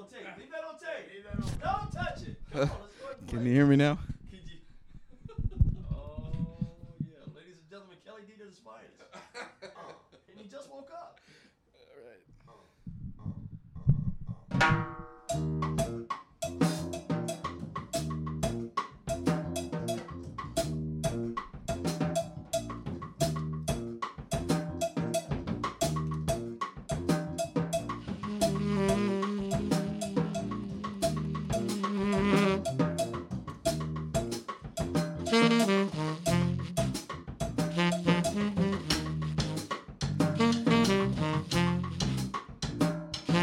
on tape. Leave that on tape. Don't touch it. Come on, let's go ahead and Can play. you hear me now? Could you? Oh yeah, ladies and gentlemen, Kelly D does his finest. Uh, and he just woke up.